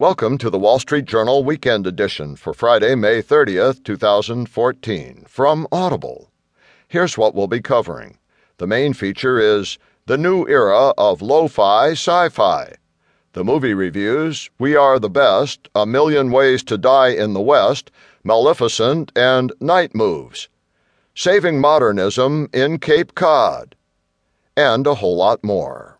Welcome to the Wall Street Journal Weekend Edition for Friday, May 30th, 2014, from Audible. Here's what we'll be covering. The main feature is The New Era of Lo Fi Sci Fi. The movie reviews We Are the Best, A Million Ways to Die in the West, Maleficent, and Night Moves. Saving Modernism in Cape Cod. And a whole lot more.